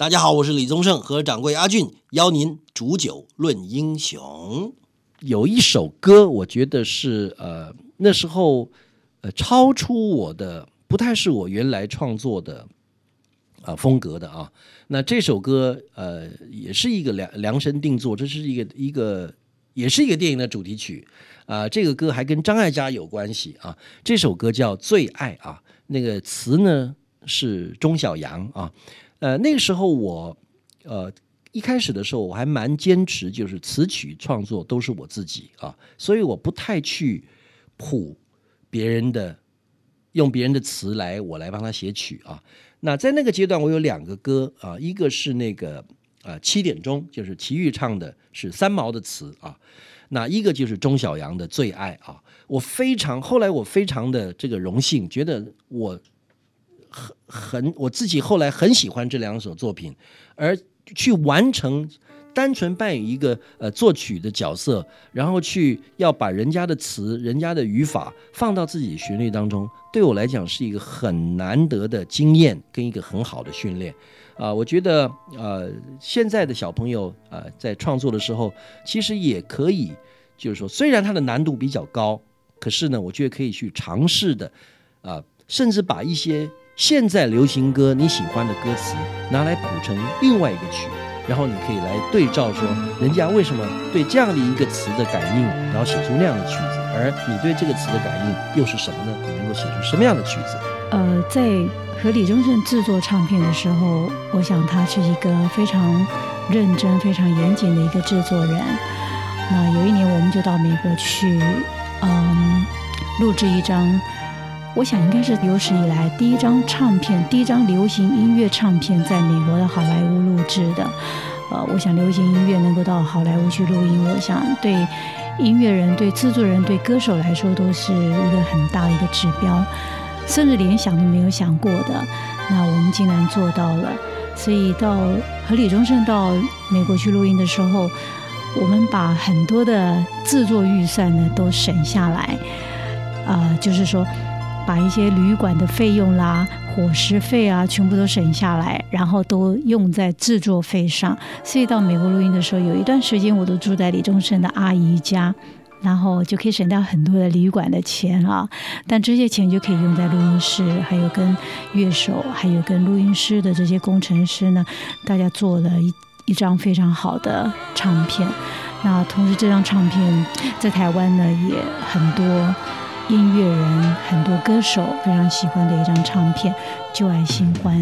大家好，我是李宗盛和掌柜阿俊，邀您煮酒论英雄。有一首歌，我觉得是呃那时候呃超出我的，不太是我原来创作的啊、风格的啊。那这首歌呃也是一个量量身定做，这是一个一个也是一个电影的主题曲啊、这个歌还跟张艾嘉有关系啊。这首歌叫《最爱》啊，那个词呢是钟晓阳啊。呃，那个时候我呃一开始的时候我还蛮坚持，就是词曲创作都是我自己啊，所以我不太去谱别人的，用别人的词来我来帮他写曲啊。那在那个阶段，我有两个歌啊，一个是那个啊七点钟，就是齐豫唱的，是三毛的词啊。那一个就是钟晓阳的《最爱》啊，我非常后来我非常的这个荣幸，觉得我很很我自己后来很喜欢这两首作品，而去完成单纯扮演一个呃作曲的角色，然后去要把人家的词、人家的语法放到自己旋律当中，对我来讲是一个很难得的经验跟一个很好的训练。啊、我觉得呃，现在的小朋友呃，在创作的时候，其实也可以，就是说，虽然它的难度比较高，可是呢，我觉得可以去尝试的，啊、甚至把一些现在流行歌你喜欢的歌词拿来谱成另外一个曲，然后你可以来对照说，人家为什么对这样的一个词的感应，然后写出那样的曲子，而你对这个词的感应又是什么呢？你能够写出什么样的曲子？呃，在和李宗盛制作唱片的时候，我想他是一个非常认真、非常严谨的一个制作人。那有一年，我们就到美国去，嗯，录制一张，我想应该是有史以来第一张唱片，第一张流行音乐唱片在美国的好莱坞录制的。呃，我想流行音乐能够到好莱坞去录音，我想对音乐人、对制作人、对歌手来说都是一个很大的一个指标。甚至连想都没有想过的，那我们竟然做到了。所以到和李宗盛到美国去录音的时候，我们把很多的制作预算呢都省下来，啊、就是说把一些旅馆的费用啦、伙食费啊，全部都省下来，然后都用在制作费上。所以到美国录音的时候，有一段时间我都住在李宗盛的阿姨家。然后就可以省掉很多的旅馆的钱啊，但这些钱就可以用在录音室，还有跟乐手，还有跟录音师的这些工程师呢，大家做了一一张非常好的唱片。那同时，这张唱片在台湾呢也很多音乐人、很多歌手非常喜欢的一张唱片，《旧爱新欢》。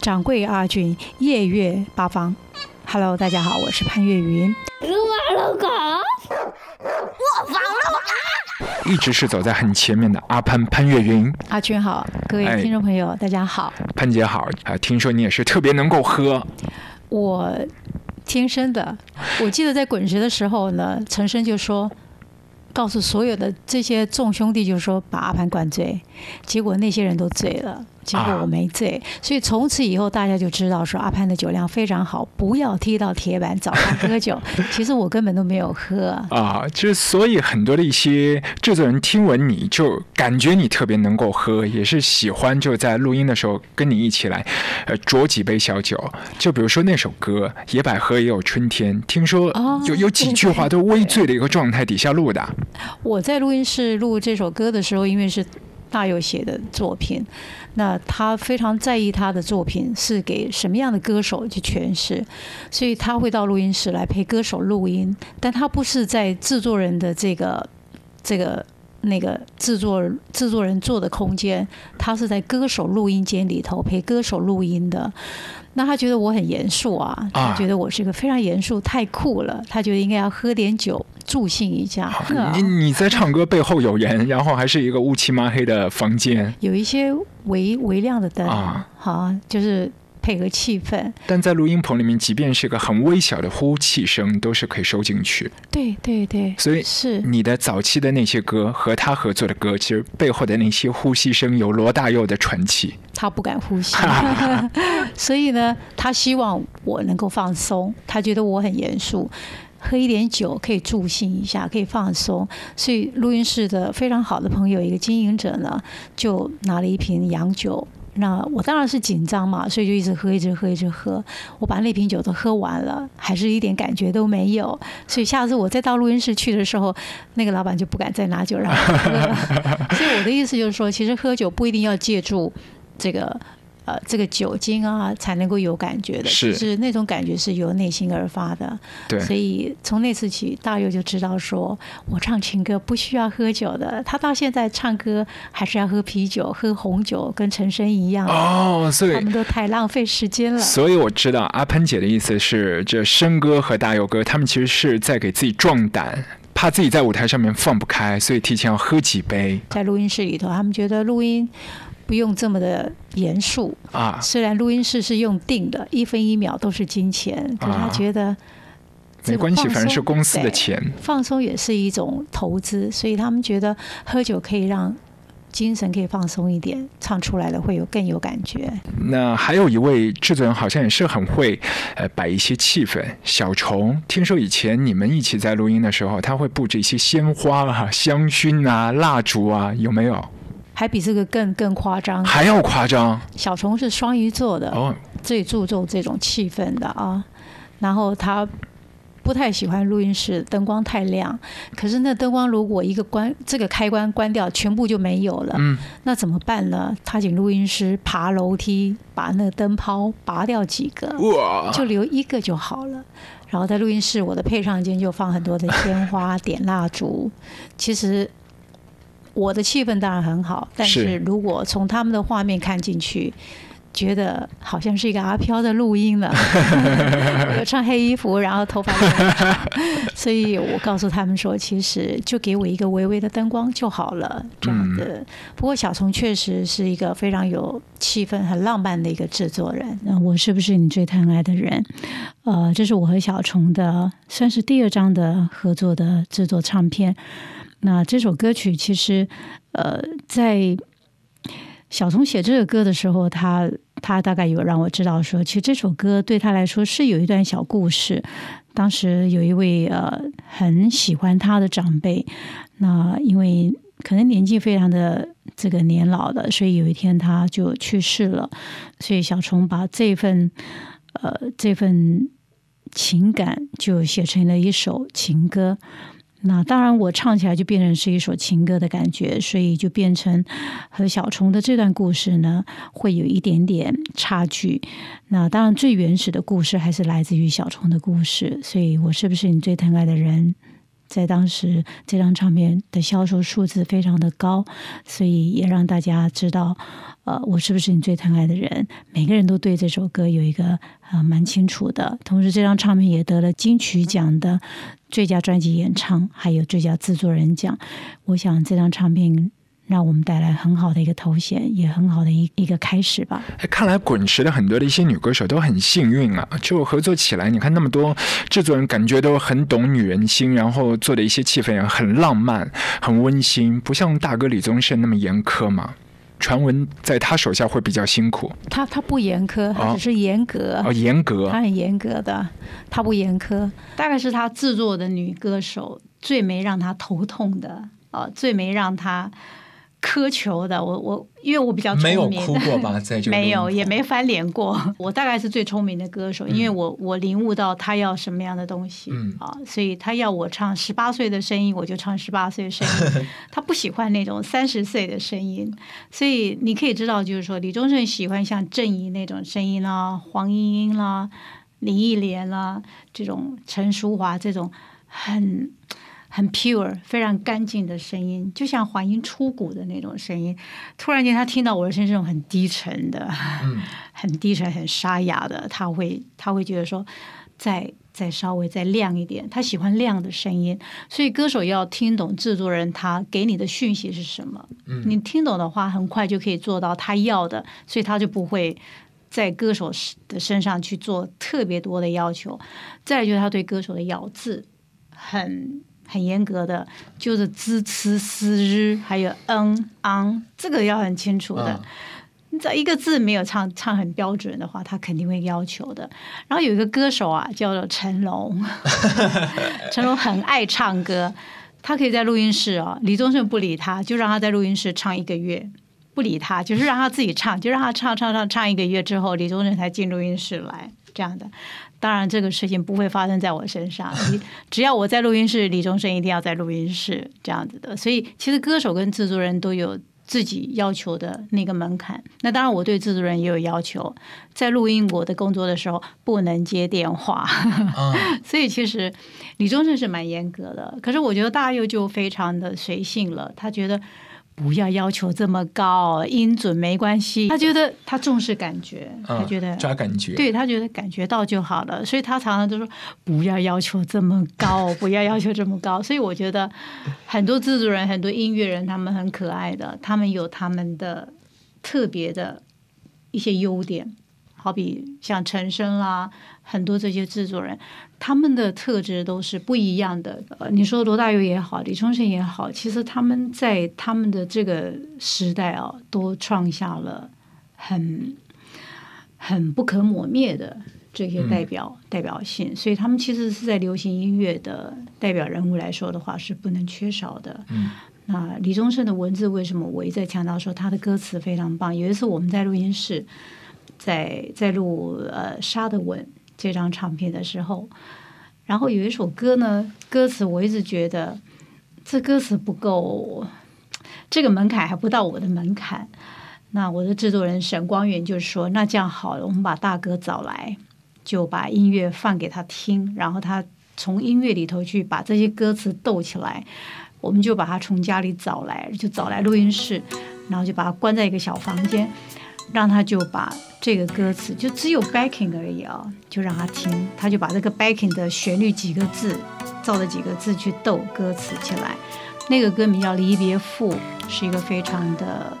掌柜阿俊，夜月八方。Hello，大家好，我是潘月云。一直是走在很前面的阿潘潘月云，阿俊好，各位哎听众朋友，大家好。潘姐好啊、听说你也是特别能够喝，我天生的，我记得在滚石的时候呢，陈升就说，告诉所有的这些众兄弟，就是说把阿潘灌醉，结果那些人都醉了。结果我没醉，所以从此以后大家就知道说阿潘的酒量非常好，不要踢到铁板找他喝酒。其实我根本都没有喝。啊，就是所以很多的一些制作人听闻你就感觉你特别能够喝，也是喜欢就在录音的时候跟你一起来，呃，酌几杯小酒。就比如说那首歌《野百合也有春天》，听说哦有有几句话都微醉的一个状态底下录的。我在录音室录这首歌的时候，因为是大佑写的作品，那他非常在意他的作品是给什么样的歌手去诠释，所以他会到录音室来陪歌手录音，但他不是在制作人的这个这个。那个制作制作人做的空间，他是在歌手录音间里头陪歌手录音的。那他觉得我很严肃啊，啊他觉得我是一个非常严肃、太酷了，他觉得应该要喝点酒助兴一下。那你你在唱歌背后有人，然后还是一个乌漆嘛黑的房间，有一些微微亮的灯啊，好，就是配合气氛。但在录音棚里面，即便是个很微小的呼气声，都是可以收进去。对对对，所以是你的早期的那些歌和他合作的歌，其实背后的那些呼吸声有罗大佑的传奇。他不敢呼吸，所以呢，他希望我能够放松，他觉得我很严肃。喝一点酒可以助兴一下，可以放松。所以录音室的非常好的朋友，一个经营者呢，就拿了一瓶洋酒。那我当然是紧张嘛，所以就一直喝，一直喝，一直喝。我把那瓶酒都喝完了，还是一点感觉都没有。所以下次我再到录音室去的时候，那个老板就不敢再拿酒让我喝了。所以我的意思就是说，其实喝酒不一定要借助这个呃这个酒精啊才能够有感觉的，是其实那种感觉是由内心而发的。对，所以从那次起，大佑就知道说我唱情歌不需要喝酒的。他到现在唱歌还是要喝啤酒、喝红酒，跟陈升一样。哦，所以他们都太浪费时间了。所以我知道阿潘姐的意思是，这生哥和大佑哥他们其实是在给自己壮胆，怕自己在舞台上面放不开，所以提前要喝几杯在录音室里头，他们觉得录音不用这么的严肃。啊。虽然录音室是用定的，一分一秒都是金钱，可是他觉得这个没关系，反正是公司的钱。放松也是一种投资，所以他们觉得喝酒可以让精神可以放松一点，唱出来的会有更有感觉。那还有一位制作人好像也是很会，呃，摆一些气氛。小虫，听说以前你们一起在录音的时候，他会布置一些鲜花啊、香薰啊、蜡烛啊，有没有？还比这个更更夸张。还要夸张小虫是双鱼座的，哦，最注重这种气氛的啊。然后他不太喜欢录音室灯光太亮，可是那灯光如果一个关这个开关关掉，全部就没有了。嗯，那怎么办呢？他请录音师爬楼梯，把那个灯泡拔掉几个，哇，就留一个就好了。然后在录音室，我的配唱间就放很多的鲜花、点蜡烛。其实我的气氛当然很好，但是是如果从他们的画面看进去，觉得好像是一个阿飘的录音了。穿黑衣服，然后头发乱长，所以我告诉他们说，其实就给我一个微微的灯光就好了，这样的。不过小虫确实是一个非常有气氛、很浪漫的一个制作人。那我是不是你最疼爱的人？呃，这是我和小虫的算是第二张的合作的制作唱片。那这首歌曲其实，呃，在小虫写这个歌的时候，他他大概有让我知道说，其实这首歌对他来说是有一段小故事。当时有一位呃很喜欢他的长辈，那因为可能年纪非常的这个年老的，所以有一天他就去世了。所以小虫把这份呃这份情感就写成了一首情歌。那当然，我唱起来就变成是一首情歌的感觉，所以就变成和小虫的这段故事呢，会有一点点差距。那当然，最原始的故事还是来自于小虫的故事。所以我是不是你最疼爱的人？在当时这张唱片的销售数字非常的高，所以也让大家知道，呃，我是不是你最疼爱的人？每个人都对这首歌有一个呃蛮清楚的。同时，这张唱片也得了金曲奖的最佳专辑演唱，还有最佳制作人奖。我想这张唱片让我们带来很好的一个头衔，也很好的一一个开始吧。看来滚石的很多的一些女歌手都很幸运啊，就合作起来，你看那么多制作人，感觉都很懂女人心，然后做的一些气氛也很浪漫、很温馨，不像大哥李宗盛那么严苛嘛。传闻在他手下会比较辛苦。他他不严苛，他哦。只是严格。哦，严格。他很严格的，他不严苛，大概是他制作的女歌手最没让他头痛的，呃，最没让他苛求的。我我因为我比较聪没有明哭过吧？在这没有，也没翻脸过。我大概是最聪明的歌手，因为我我领悟到他要什么样的东西、嗯啊，所以他要我唱十八岁的声音，我就唱十八岁的声音。他不喜欢那种三十岁的声音，所以你可以知道，就是说李宗盛喜欢像郑怡那种声音啦，黄莺莺啦、林忆莲啦这种陈淑华这种很。很 pure、非常干净的声音，就像环音出谷的那种声音。突然间，他听到我的声音，这种很低沉的，嗯 很低沉、很沙哑的，他会他会觉得说，再再稍微再亮一点，他喜欢亮的声音。所以歌手要听懂制作人他给你的讯息是什么，嗯你听懂的话，很快就可以做到他要的，所以他就不会。在歌手的身上去做特别多的要求，再就是他对歌手的咬字很很严格的，就是滋呲丝日，还有嗯昂，这个要很清楚的。啊你只要一个字没有唱唱很标准的话，他肯定会要求的。然后有一个歌手啊，叫做成龙，成龙很爱唱歌，他可以在录音室哦，李宗盛不理他，就让他在录音室唱一个月。不理他，就是让他自己唱，就让他唱唱唱唱一个月之后，李宗盛才进录音室来这样的。当然，这个事情不会发生在我身上。你 只要我在录音室，李宗盛一定要在录音室这样子的。所以，其实歌手跟制作人都有自己要求的那个门槛。那当然，我对制作人也有要求，在录音我的工作的时候不能接电话。啊，所以其实李宗盛是蛮严格的，可是我觉得大佑就非常的随性了，他觉得。不要要求这么高，音准没关系。他觉得他重视感觉，他嗯觉得抓感觉，对他觉得感觉到就好了，所以他常常都说不要要求这么高，不要要求这么高。所以我觉得很多制作人、很多音乐人，他们很可爱的，他们有他们的特别的一些优点，好比像陈升啦，很多这些制作人，他们的特质都是不一样的。呃，你说罗大佑也好，李宗盛也好，其实他们在他们的这个时代啊，都创下了很很不可磨灭的这些代表、代表性，所以他们其实是在流行音乐的代表人物来说的话，是不能缺少的。嗯那李宗盛的文字为什么我一再强调说他的歌词非常棒？有一次我们在录音室，在在录呃《沙的吻》这张唱片的时候，然后有一首歌呢，歌词我一直觉得这歌词不够，这个门槛还不到我的门槛。那我的制作人沈光远就说：“那这样好了，我们把大哥找来，就把音乐放给他听，然后他从音乐里头去把这些歌词斗起来。我们就把他从家里找来，就找来录音室，然后就把他关在一个小房间，让他就把这个歌词就只有 backing 而已啊，就让他听，他就把这个 backing 的旋律几个字，造了几个字去斗歌词起来。那个歌名叫《离别赋》，是一个非常的。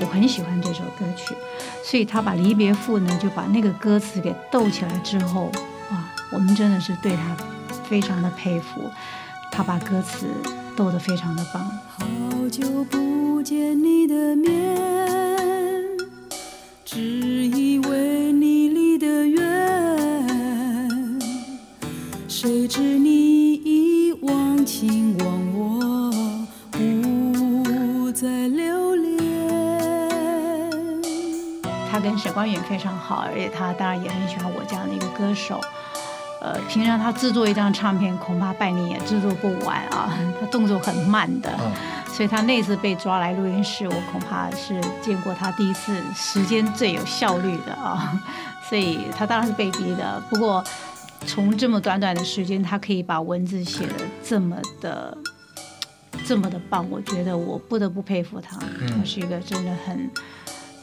我很喜欢这首歌曲，所以他把《离别赋》呢，就把那个歌词给斗起来之后，哇，我们真的是对他非常的佩服，他把歌词斗得非常的棒。好久不见你的面，只以为你离得远，谁知你已忘情忘我，不再留恋。他跟沈光远非常好，而且他当然也很喜欢我这样的一个歌手。呃，平常他制作一张唱片，恐怕半年也制作不完啊，他动作很慢的。所以他那次被抓来录音室，我恐怕是见过他第一次时间最有效率的啊。所以他当然是被逼的，不过从这么短短的时间，他可以把文字写的这么的这么的棒，我觉得我不得不佩服他，嗯他是一个真的很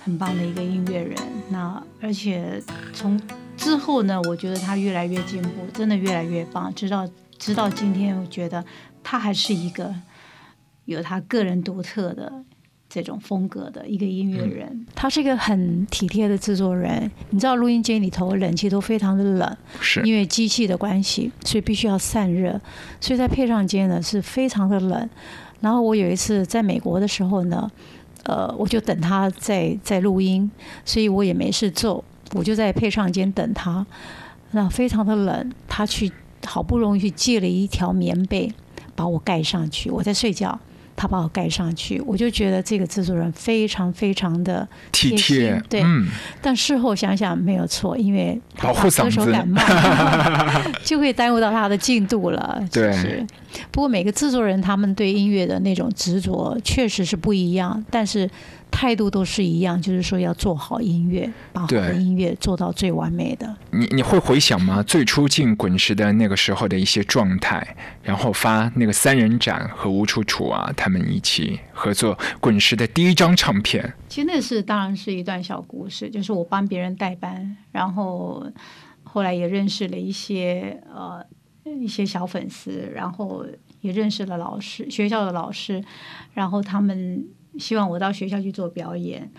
很棒的一个音乐人。那而且从之后呢，我觉得他越来越进步，真的越来越棒。直到直到今天，我觉得他还是一个有他个人独特的这种风格的一个音乐人。他是一个很体贴的制作人。你知道，录音间里头冷气都非常的冷，是因为机器的关系，所以必须要散热，所以在配唱间呢是非常的冷。然后我有一次在美国的时候呢，呃，我就等他在在录音，所以我也没事做，我就在配唱间等他。那非常的冷，他去好不容易去借了一条棉被把我盖上去，我在睡觉，他把我盖上去，我就觉得这个制作人非常非常的体贴心，对。嗯，但事后想想没有错，因为他保护怕歌手感冒，就会耽误到他的进度了。其对实，不过每个制作人他们对音乐的那种执着确实是不一样，但是态度都是一样，就是说要做好音乐，把好的音乐做到最完美的。你你会回想吗？最初进滚石的那个时候的一些状态，然后发那个三人展和吴楚楚啊，他们一起合作滚石的第一张唱片，其实那是当然是一段小故事，就是我帮别人代班，然后后来也认识了一些呃一些小粉丝，然后也认识了老师学校的老师，然后他们希望我到学校去做表演，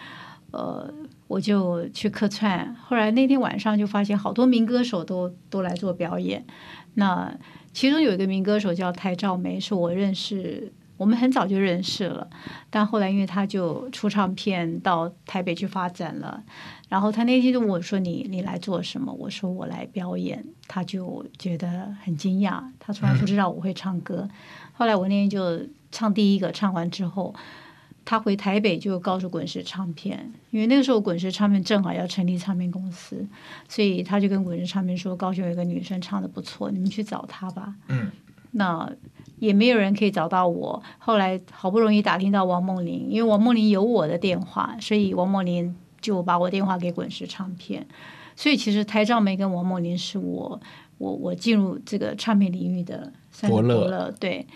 呃，我就去客串。后来那天晚上就发现好多民歌手都都来做表演，那其中有一个民歌手叫台照梅，是我认识。我们很早就认识了，但后来因为他就出唱片到台北去发展了，然后他那天就问我说：“你你来做什么？”我说：“我来表演。”他就觉得很惊讶，他从来不知道我会唱歌。后来我那天就唱第一个，唱完之后，他回台北就告诉滚石唱片，因为那个时候滚石唱片正好要成立唱片公司，所以他就跟滚石唱片说：“高雄有一个女生唱的不错，你们去找她吧。”嗯，那也没有人可以找到我。后来好不容易打听到王梦玲，因为王梦玲有我的电话，所以王梦玲就把我电话给滚石唱片。所以其实台照梅跟王梦玲是我我我进入这个唱片领域的算是伯乐伯乐对。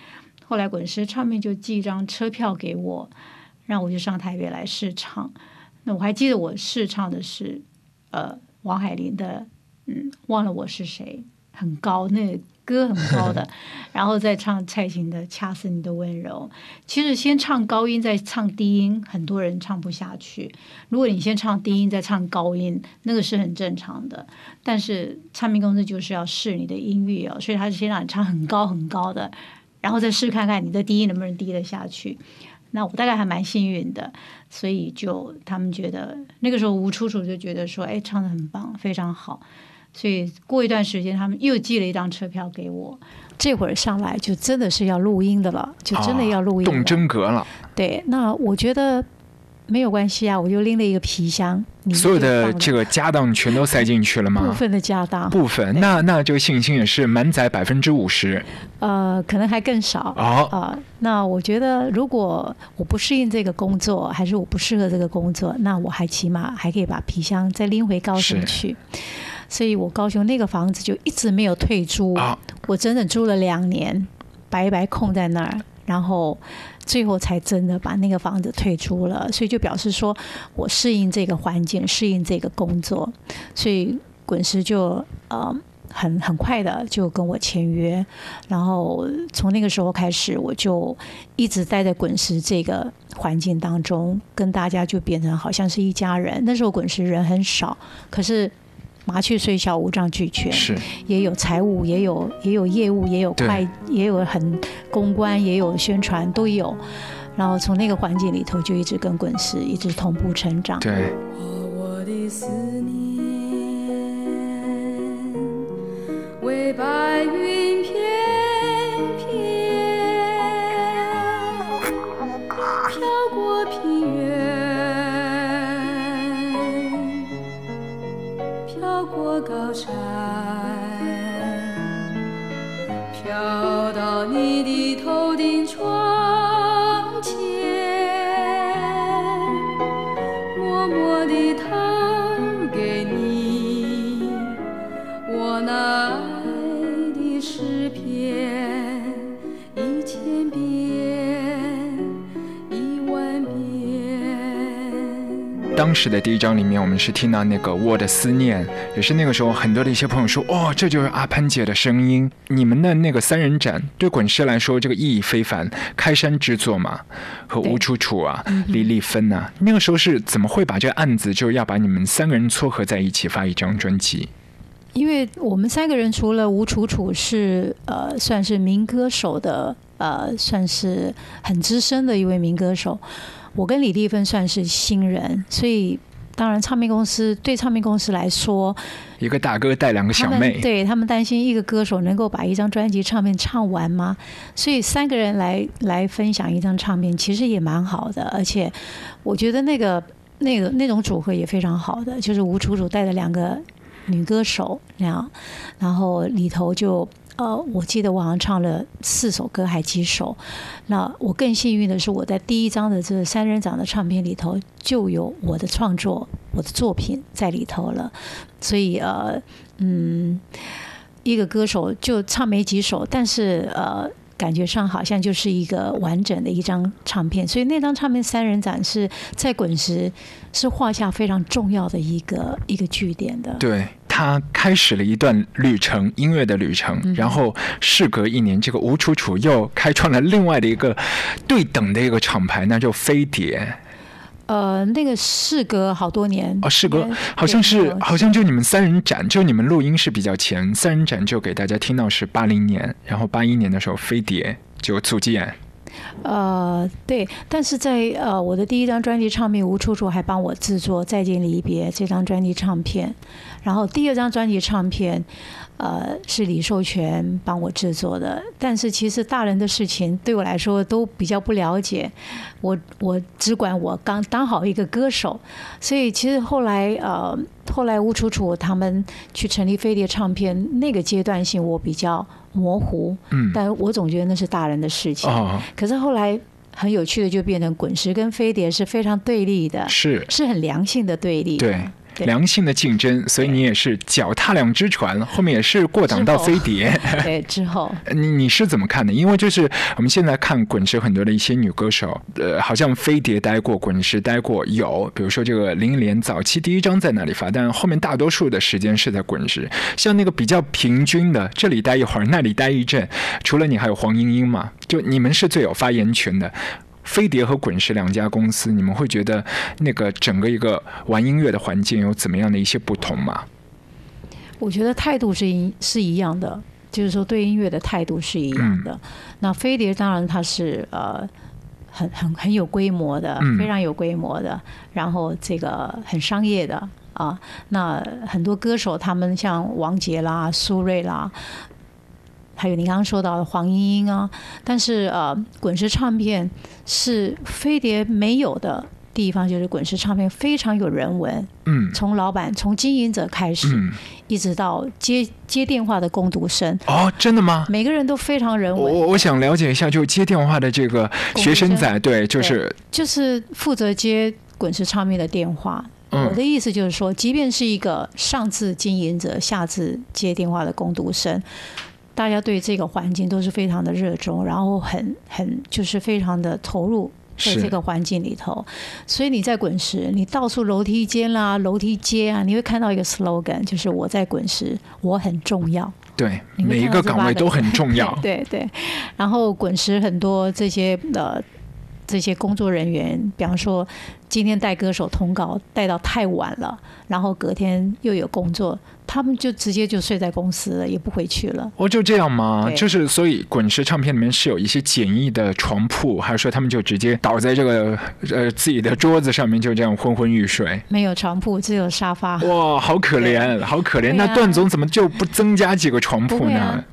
后来滚石唱片就寄一张车票给我，让我就上台北来试唱。那我还记得我试唱的是呃王海林的嗯忘了我是谁，很高，那个歌很高的，然后再唱蔡琴的《掐死你的温柔》。其实先唱高音再唱低音，很多人唱不下去。如果你先唱低音再唱高音，那个是很正常的。但是唱片公司就是要试你的音域哦，所以他是先让你唱很高很高的，然后再试看看你的低音能不能低得下去。那我大概还蛮幸运的，所以就他们觉得那个时候吴楚楚就觉得说，哎，唱的很棒，非常好。所以过一段时间，他们又寄了一张车票给我。这会儿上来就真的是要录音的了，就真的要录音了。动真格了，对，那我觉得没有关系啊，我就拎了一个皮箱，所有的这个家当全都塞进去了吗？部分的家当，部分，那那这个信心也是满载百分之五十。呃，可能还更少。哦，啊、那我觉得，如果我不适应这个工作，还是我不适合这个工作，那我还起码还可以把皮箱再拎回高雄是。去。所以我高雄那个房子就一直没有退租，啊。我整整租了两年，白白空在那儿，然后最后才真的把那个房子退租了。所以就表示说我适应这个环境，适应这个工作，所以滚石就呃很很快的就跟我签约，然后从那个时候开始，我就一直待在滚石这个环境当中，跟大家就变成好像是一家人。那时候滚石人很少，可是。麻雀虽小，五脏俱全。是也有财务，也有也有业务，也有对会，也有很公关，也有宣传，都有。然后从那个环境里头，就一直跟滚石一直同步成长。对，哦，我的思念为白云高山，飘到你的当时的第一章里面，我们是听到那个我的思念，也是那个时候很多的一些朋友说，哦，这就是阿潘姐的声音。你们的那个三人展对滚石来说，这个意义非凡，开山之作嘛，和吴楚楚啊、李丽芬呐、那个时候是怎么会把这个案子就要把你们三个人撮合在一起发一张专辑？因为我们三个人除了吴楚楚是呃算是民歌手的呃算是很资深的一位民歌手，我跟李丽芬算是新人，所以当然唱片公司对唱片公司来说，一个大哥带两个小妹，对他们担心一个歌手能够把一张专辑唱片唱完吗？所以三个人来来分享一张唱片，其实也蛮好的，而且我觉得那个那个那种组合也非常好的，就是吴楚楚带着两个女歌手那样，然后里头就。呃，我记得我好像唱了四首歌，还几首。那我更幸运的是，我在第一张的这三人长的唱片里头就有我的创作、我的作品在里头了。所以呃，嗯，一个歌手就唱没几首，但是呃，感觉上好像就是一个完整的一张唱片。所以那张唱片三人展是在滚石是画下非常重要的一个一个据点的。对他开始了一段旅程，音乐的旅程。嗯然后事隔一年，这个吴楚楚又开创了另外的一个对等的一个厂牌，那就飞碟呃，那个事隔好多年哦，事隔好像是好像就你们三人展，就你们录音是比较前，三人展就给大家听到是八零年，然后八一年的时候飞碟就组建。呃，对，但是在呃我的第一张专辑唱片，吴楚楚还帮我制作《再见离别》这张专辑唱片，然后第二张专辑唱片，呃是李寿全帮我制作的。但是其实大人的事情对我来说都比较不了解，我我只管我刚当好一个歌手，所以其实后来呃后来吴楚楚他们去成立飞碟唱片那个阶段性我比较模糊，嗯，但我总觉得那是大人的事情。哦，可是后来很有趣的就变成滚石跟飞碟是非常对立的，是是很良性的对立。对。对良性的竞争，所以你也是脚踏两只船，后面也是过档到飞碟。对，之后你你是怎么看的？因为就是我们现在看滚石很多的一些女歌手，呃，好像飞碟待过，滚石待过，有，比如说这个林忆莲早期第一张在那里发，但后面大多数的时间是在滚石。像那个比较平均的，这里待一会儿，那里待一阵，除了你还有黄莺莺嘛，就你们是最有发言权的。飞碟和滚石两家公司，你们会觉得那个整个一个玩音乐的环境有怎么样的一些不同吗？我觉得态度是一是一样的，就是说对音乐的态度是一样的。那飞碟当然它是呃很很很有规模的，嗯非常有规模的，然后这个很商业的啊。那很多歌手他们像王杰啦、苏芮啦。还有您刚刚说到的黄莺莺啊，但是呃，滚石唱片是飞碟没有的地方，就是滚石唱片非常有人文，嗯。从老板从经营者开始，嗯，一直到接接电话的工读生，哦，真的吗？每个人都非常人文，我我想了解一下，就接电话的这个学生仔，对，就是就是负责接滚石唱片的电话。我嗯的意思就是说，即便是一个上至经营者，下至接电话的工读生，大家对这个环境都是非常的热衷，然后很很就是非常的投入。在这个环境里头，所以你在滚石，你到处楼梯间啦、楼梯街啊，你会看到一个 slogan，就是我在滚石，我很重要。对每一个个岗位都很重要。对对，然后滚石很多这些呃这些工作人员，比方说今天带歌手通告带到太晚了，然后隔天又有工作，他们就直接就睡在公司了，也不回去了。哦，就这样吗？就是所以滚石唱片里面是有一些简易的床铺，还是说他们就直接倒在这个呃自己的桌子上面就这样昏昏欲睡？没有床铺，只有沙发。哇，好可怜，好可怜。啊那段总怎么就不增加几个床铺呢不会啊？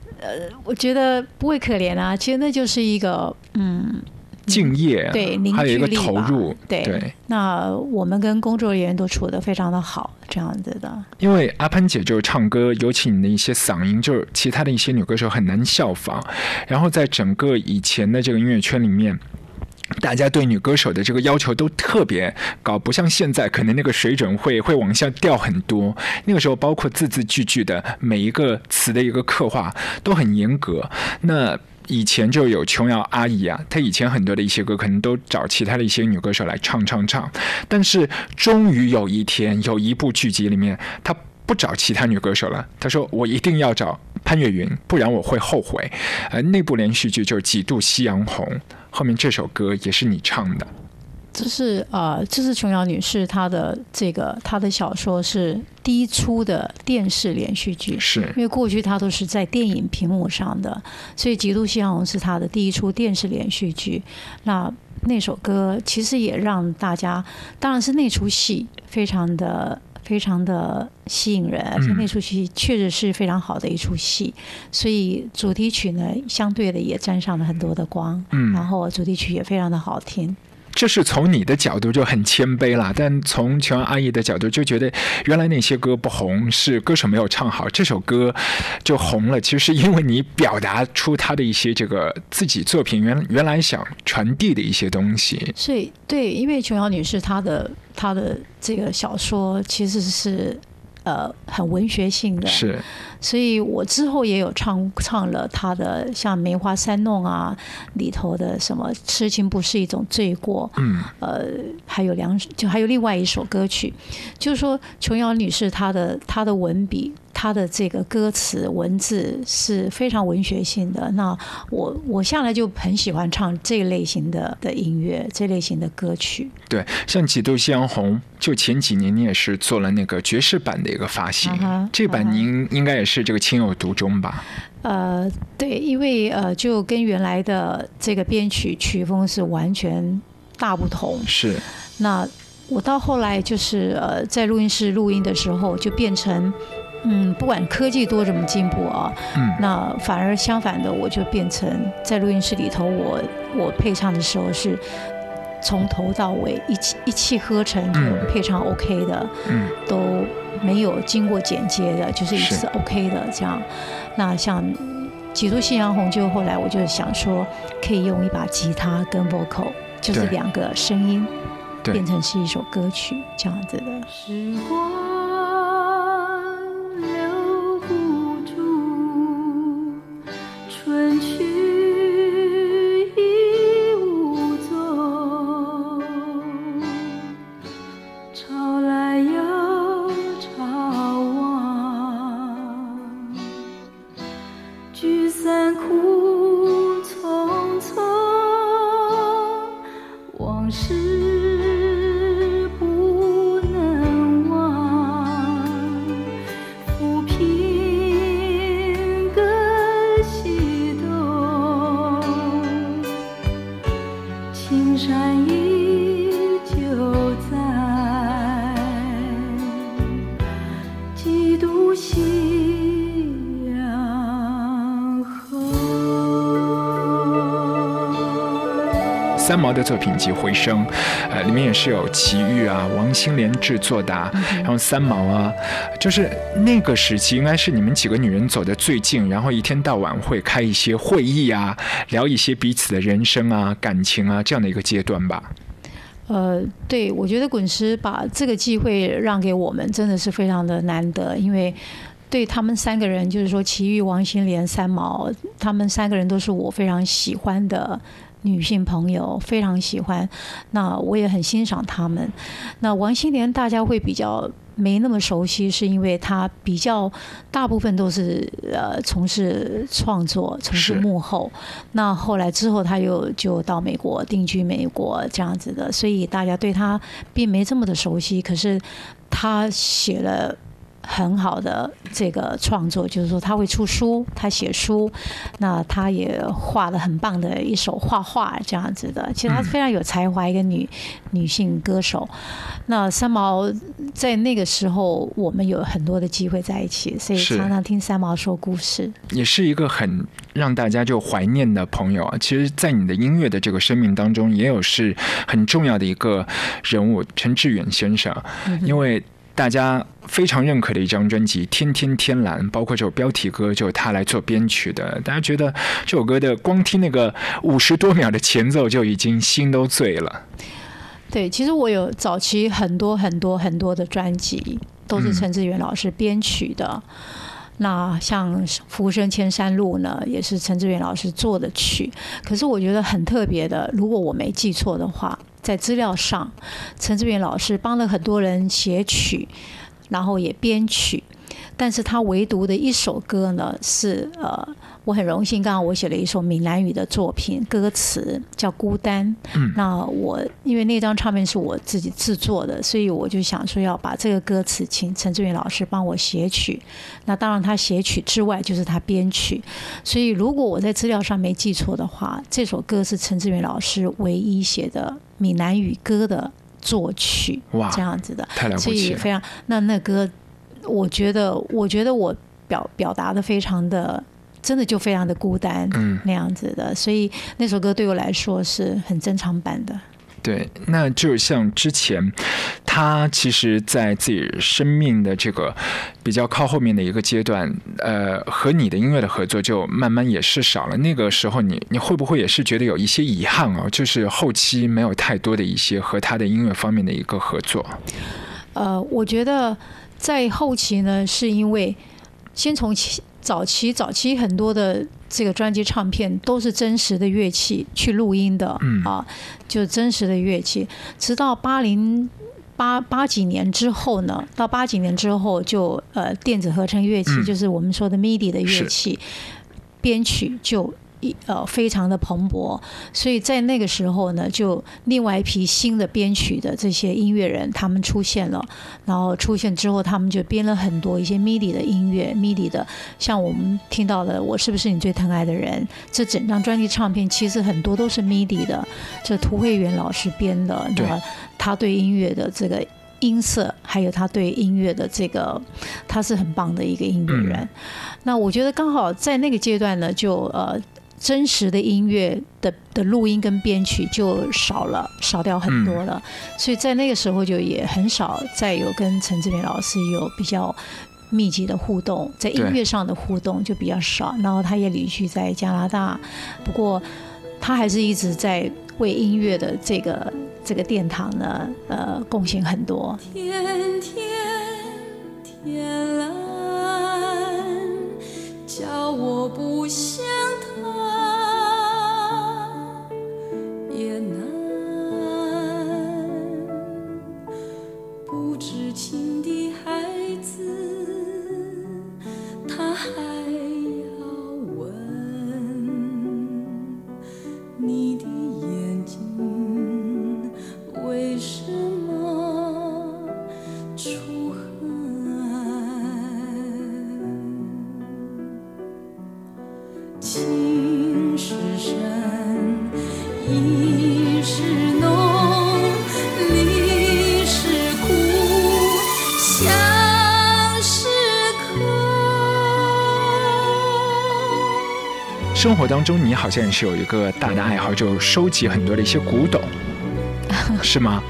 我觉得不会可怜啊，其实那就是一个嗯，敬业，对凝还有一个投入，对对。那我们跟工作人员都处得非常的好，这样子的。因为阿潘姐就是唱歌，尤其你的一些嗓音，就是其他的一些女歌手很难效仿。然后在整个以前的这个音乐圈里面。大家对女歌手的这个要求都特别高，不像现在，可能那个水准会会往下掉很多。那个时候，包括字字句句的每一个词的一个刻画都很严格。那以前就有琼瑶阿姨啊，她以前很多的一些歌可能都找其他的一些女歌手来唱唱唱，但是终于有一天，有一部剧集里面，她不找其他女歌手了，她说我一定要找潘越云，不然我会后悔。呃，那部连续剧就是《几度夕阳红》，后面这首歌也是你唱的。这是呃，这是琼瑶女士她的这个她的小说是第一出的电视连续剧，是因为过去她都是在电影屏幕上的，所以《极度夕阳红》是她的第一出电视连续剧。那那首歌其实也让大家，当然是那出戏非常的。非常的吸引人，而且那出戏确实是非常好的一出戏，所以主题曲呢，相对的也沾上了很多的光，嗯然后主题曲也非常的好听。这是从你的角度就很谦卑啦，但从琼瑶阿姨的角度就觉得，原来那些歌不红是歌手没有唱好，这首歌就红了，其实是因为你表达出他的一些这个自己作品原原来想传递的一些东西。所以对，因为琼瑶女士她的她的这个小说其实是呃很文学性的，是，所以我之后也有唱唱了他的像《梅花三弄》啊里头的什么“痴情不是一种罪过”，嗯，呃，还有两就还有另外一首歌曲，就是说琼瑶女士她的她的文笔。她的这个歌词文字是非常文学性的，那我我向来就很喜欢唱这一类型的的音乐，这类型的歌曲。对，像《几度夕阳红》，就前几年你也是做了那个爵士版的一个发行，这版您应该也是这个情有独钟吧？呃，对，因为呃，就跟原来的这个编曲曲风是完全大不同。是，那我到后来就是呃，在录音室录音的时候，就变成嗯，不管科技多怎么进步啊，嗯，那反而相反的，我就变成在录音室里头，我我配唱的时候是从头到尾一气一气呵成，就嗯。配唱 OK 的，嗯，都没有经过剪接的，就是一次 OK 的这样。那像《几度夕阳红》，就后来我就想说，可以用一把吉他跟 vocal，就是两个声音，对。变成是一首歌曲这样子的。三毛的作品集《回声》，呃，里面也是有齐豫啊、王心莲制作的、啊，然后三毛啊，就是那个时期应该是你们几个女人走得最近，然后一天到晚会开一些会议啊，聊一些彼此的人生啊、感情啊这样的一个阶段吧。呃，对，我觉得滚石把这个机会让给我们，真的是非常的难得，因为对他们三个人，就是说齐豫、王心莲、三毛，他们三个人都是我非常喜欢的女性朋友，非常喜欢。那我也很欣赏他们。那王心莲大家会比较没那么熟悉，是因为她比较大部分都是呃从事创作，从事幕后。那后来之后，他又就到美国定居美国这样子的，所以大家对他并没这么的熟悉。可是他写了。很好的这个创作，就是说他会出书，他写书，那他也画了很棒的一手画画这样子的。其实他非常有才华，一个女女性歌手。那三毛在那个时候，我们有很多的机会在一起，所以常常听三毛说故事。也是一个很让大家就怀念的朋友啊。其实，在你的音乐的这个生命当中，也有是很重要的一个人物，陈志远先生，因为。大家非常认可的一张专辑《天天天蓝》，包括这首标题歌就是他来做编曲的。大家觉得这首歌的光听那个五十多秒的前奏就已经心都醉了。对，其实我有早期很多很多很多的专辑都是陈志远老师编曲的。那像《浮生千山路》呢，也是陈志远老师做的曲。可是我觉得很特别的，如果我没记错的话，在资料上，陈志远老师帮了很多人写曲，然后也编曲。但是他唯独的一首歌呢是呃，我很荣幸，刚刚我写了一首闽南语的作品，歌词叫《孤单》。嗯那我因为那张唱片是我自己制作的，所以我就想说要把这个歌词请陈志远老师帮我写曲。那当然他写曲之外就是他编曲，所以如果我在资料上没记错的话，这首歌是陈志远老师唯一写的闽南语歌的作曲，哇这样子的。太了不所以。非常那那歌，我觉得我觉得我表表达的非常的，真的就非常的孤单，嗯那样子的，所以那首歌对我来说是很珍藏版的。对，那就像之前，他其实在自己生命的这个比较靠后面的一个阶段，呃，和你的音乐的合作就慢慢也是少了。那个时候你，你会不会也是觉得有一些遗憾哦？就是后期没有太多的一些和他的音乐方面的一个合作。呃，我觉得在后期呢，是因为先从期早期早期很多的这个专辑唱片都是真实的乐器去录音的，嗯。啊，就真实的乐器，直到八零。八八几年之后呢，到八几年之后就呃电子合成乐器，嗯。就是我们说的 MIDI 的乐器，编曲就一呃非常的蓬勃，所以在那个时候呢，就另外一批新的编曲的这些音乐人他们出现了，然后出现之后，他们就编了很多一些 MIDI 的音乐，MIDI 的，像我们听到的《我是不是你最疼爱的人》，这整张专辑唱片其实很多都是 MIDI 的，这涂慧源老师编的，对那他对音乐的这个。音色，还有他对音乐的这个，他是很棒的一个音乐人。那我觉得刚好在那个阶段呢，就呃真实的音乐的的录音跟编曲就少了，少掉很多了。所以在那个时候就也很少再有跟陈志明老师有比较密集的互动，在音乐上的互动就比较少。然后他也旅居在加拿大，不过他还是一直在为音乐的这个这个殿堂呢，呃，贡献很多。天天天当中，你好像也是有一个大的爱好，就收集很多的一些古董，是吗？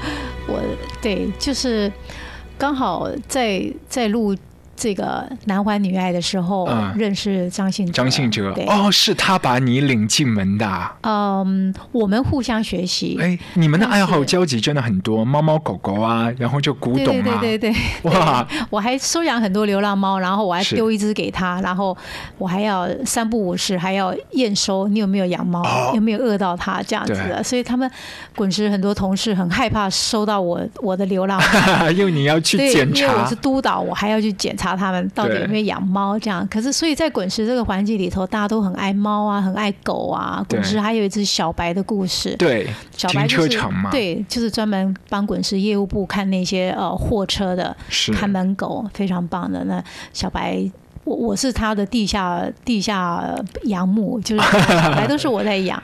我对，就是刚好在在录这个男欢女爱的时候、嗯。认识张信哲。张信哲，哦，是他把你领进门的啊。嗯，我们互相学习。哎，你们的爱好交集真的很多，猫猫狗狗啊，然后就古对董啊，对对对对，哇，我还收养很多流浪猫，然后我还丢一只给他，然后我还要三不五时还要验收你有没有养猫，哦。有没有饿到它这样子的，所以他们滚石很多同事很害怕收到我我的流浪猫。因为你要去，检查。因为我是，督导，我还要去检查他们到底有没有养猫这样。可是，所以在滚石这个环境里头，大家都很爱猫啊，很爱狗啊。滚石还有一只小白的故事，对，小白就是车场嘛，，对，就是专门帮滚石业务部看那些呃货车的看门狗，非常棒的。那小白。我我是他的地下地下养母，就是小白都是我在养。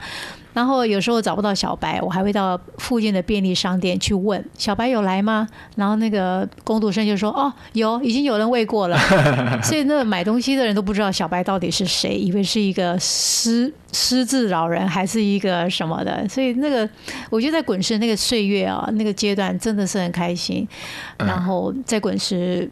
然后有时候找不到小白，我还会到附近的便利商店去问小白有来吗？然后那个工读生就说哦有，已经有人喂过了。所以那个买东西的人都不知道小白到底是谁，以为是一个失失智老人还是一个什么的。所以那个我觉得在滚石那个岁月啊，那个阶段真的是很开心。嗯然后在滚石。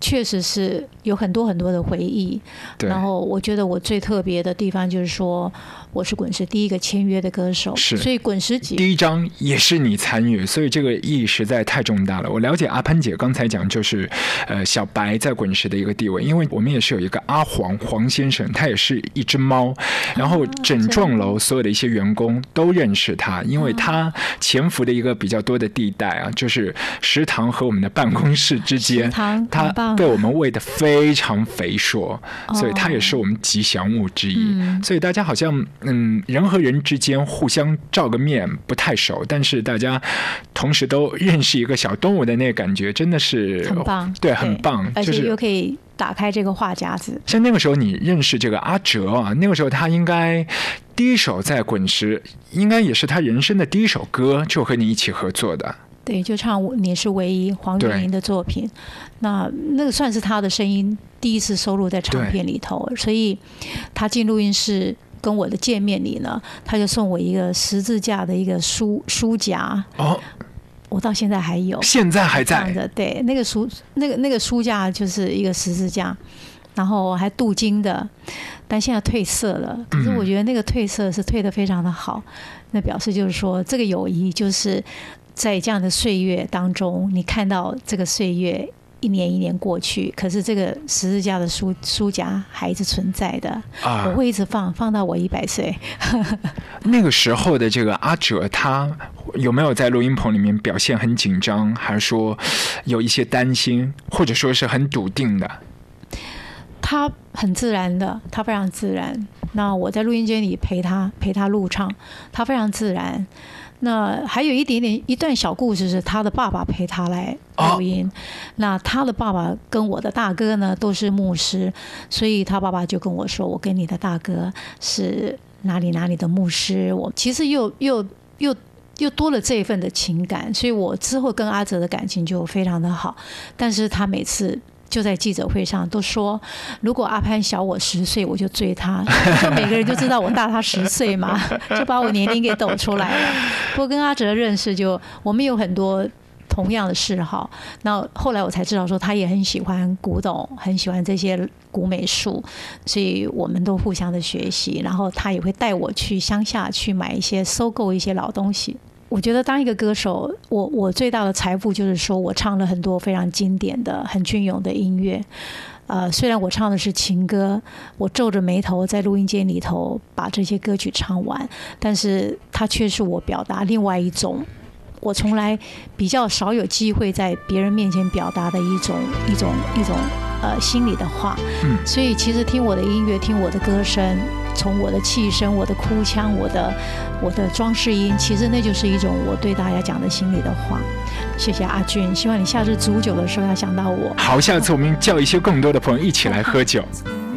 确实是有很多很多的回忆，然后我觉得我最特别的地方就是说，我是滚石第一个签约的歌手，是。所以滚石几第一张也是你参与，所以这个意义实在太重大了。我了解阿潘姐刚才讲就是，呃，小白在滚石的一个地位，因为我们也是有一个阿黄黄先生，他也是一只猫，然后整幢楼所有的一些员工都认识他，因为他潜伏的一个比较多的地带啊，就是食堂和我们的办公室之间他很棒棒被我们喂得非常肥硕，哦所以它也是我们吉祥物之一。嗯所以大家好像嗯，人和人之间互相照个面不太熟，但是大家同时都认识一个小动物的那个感觉，真的是很棒，对，很棒，而且就是又可以打开这个话匣子。像那个时候你认识这个阿哲啊，那个时候他应该第一首在滚石，应该也是他人生的第一首歌，就和你一起合作的。对，就唱我你是唯一黄对韵玲的作品，那那个算是他的声音第一次收录在唱片里头，所以他进录音室跟我的见面礼呢，他就送我一个十字架的一个书书夹，哦，我到现在还有现在还在，对，那个书那个那个书架就是一个十字架，然后还镀金的，但现在褪色了。可是嗯。我觉得那个褪色是褪的非常的好，那表示就是说这个友谊就是在这样的岁月当中，你看到这个岁月。一年一年过去，可是这个十字架的书书夹还是存在的，啊我，会一直放，放到我一百岁。那个时候的这个阿哲，他有没有在录音棚里面表现很紧张，还是说有一些担心，或者说是很笃定的？他很自然的，他非常自然。那我在录音间里陪他陪他录唱，他非常自然。那还有一点点一段小故事是他的爸爸陪他来录音。那他的爸爸跟我的大哥呢都是牧师，所以他爸爸就跟我说：“我跟你的大哥是哪里哪里的牧师。”我其实又又又又多了这一份的情感，所以我之后跟阿哲的感情就非常的好。但是他每次就在记者会上都说，如果阿潘小我十岁，我就追他。就每个人就知道我大他十岁嘛，就把我年龄给抖出来了。不过跟阿哲认识就，我们有很多。同样的嗜好，那后来我才知道说他也很喜欢古董，很喜欢这些古美术，所以我们都互相的学习。然后他也会带我去乡下去买一些收购一些老东西。我觉得当一个歌手，我我最大的财富就是说我唱了很多非常经典的、很隽永的音乐。呃，虽然我唱的是情歌，我皱着眉头在录音间里头把这些歌曲唱完，但是它却是我表达另外一种我从来比较少有机会在别人面前表达的一种一种一种呃心里的话。嗯所以其实听我的音乐，听我的歌声，从我的气声、我的哭腔、我的我的装饰音，其实那就是一种我对大家讲的心里的话。谢谢阿俊，希望你下次煮酒的时候要想到我。好，下次我们叫一些更多的朋友一起来喝酒。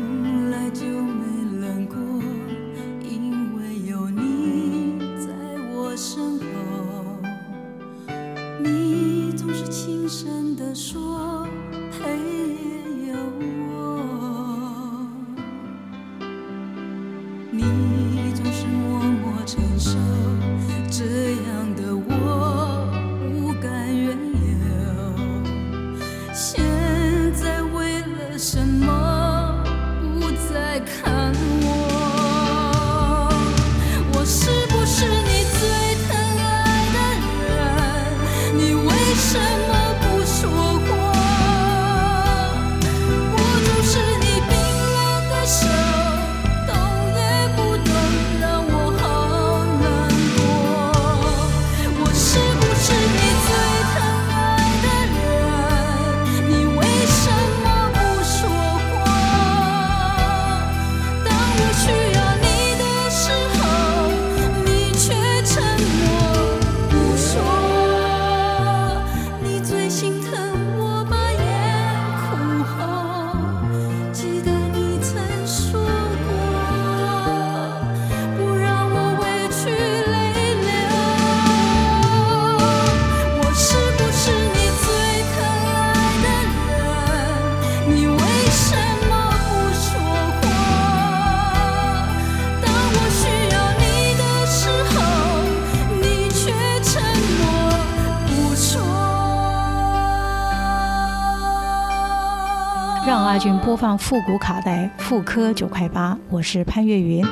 播放复古卡带，复刻九块八。我是潘越云。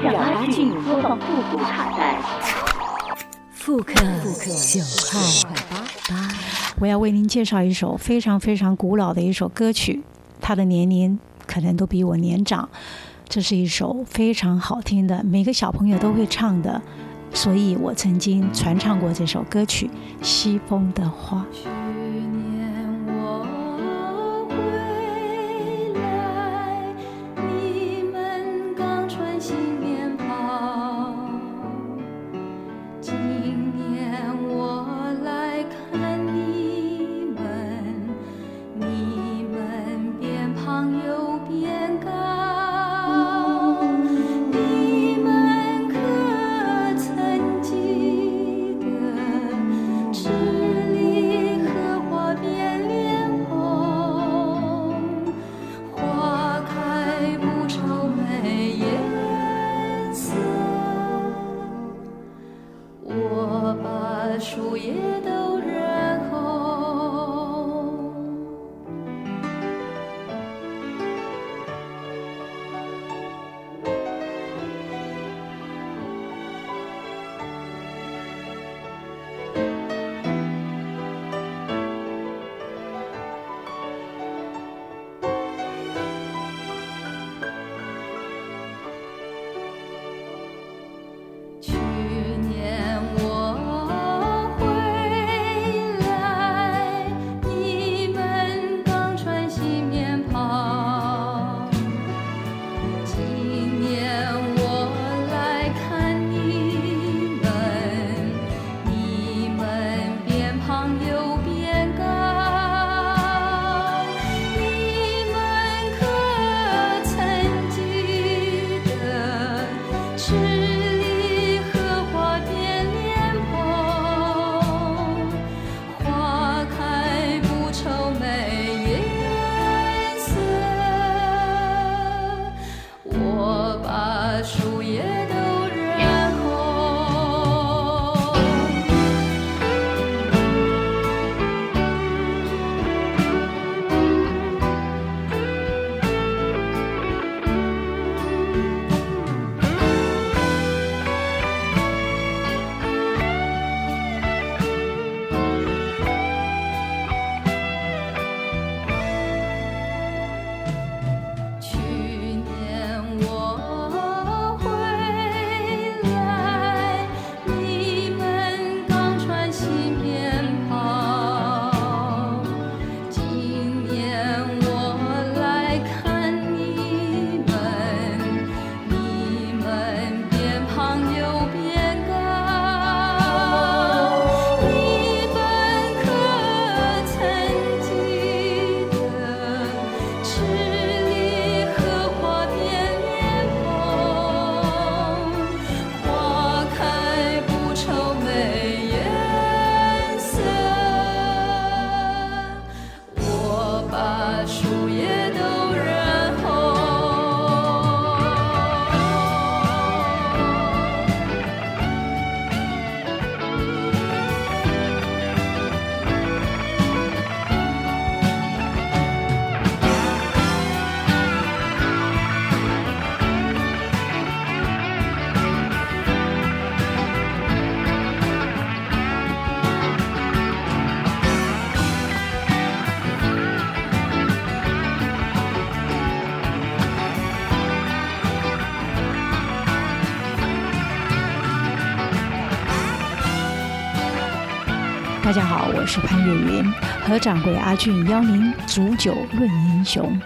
让阿俊播放复古卡带，复刻九块八。我要为您介绍一首非常非常古老的一首歌曲，它的年龄可能都比我年长。这是一首非常好听的，每个小朋友都会唱的，所以我曾经传唱过这首歌曲《西风的花》。我是潘越云，和掌柜阿俊邀您煮酒论英雄。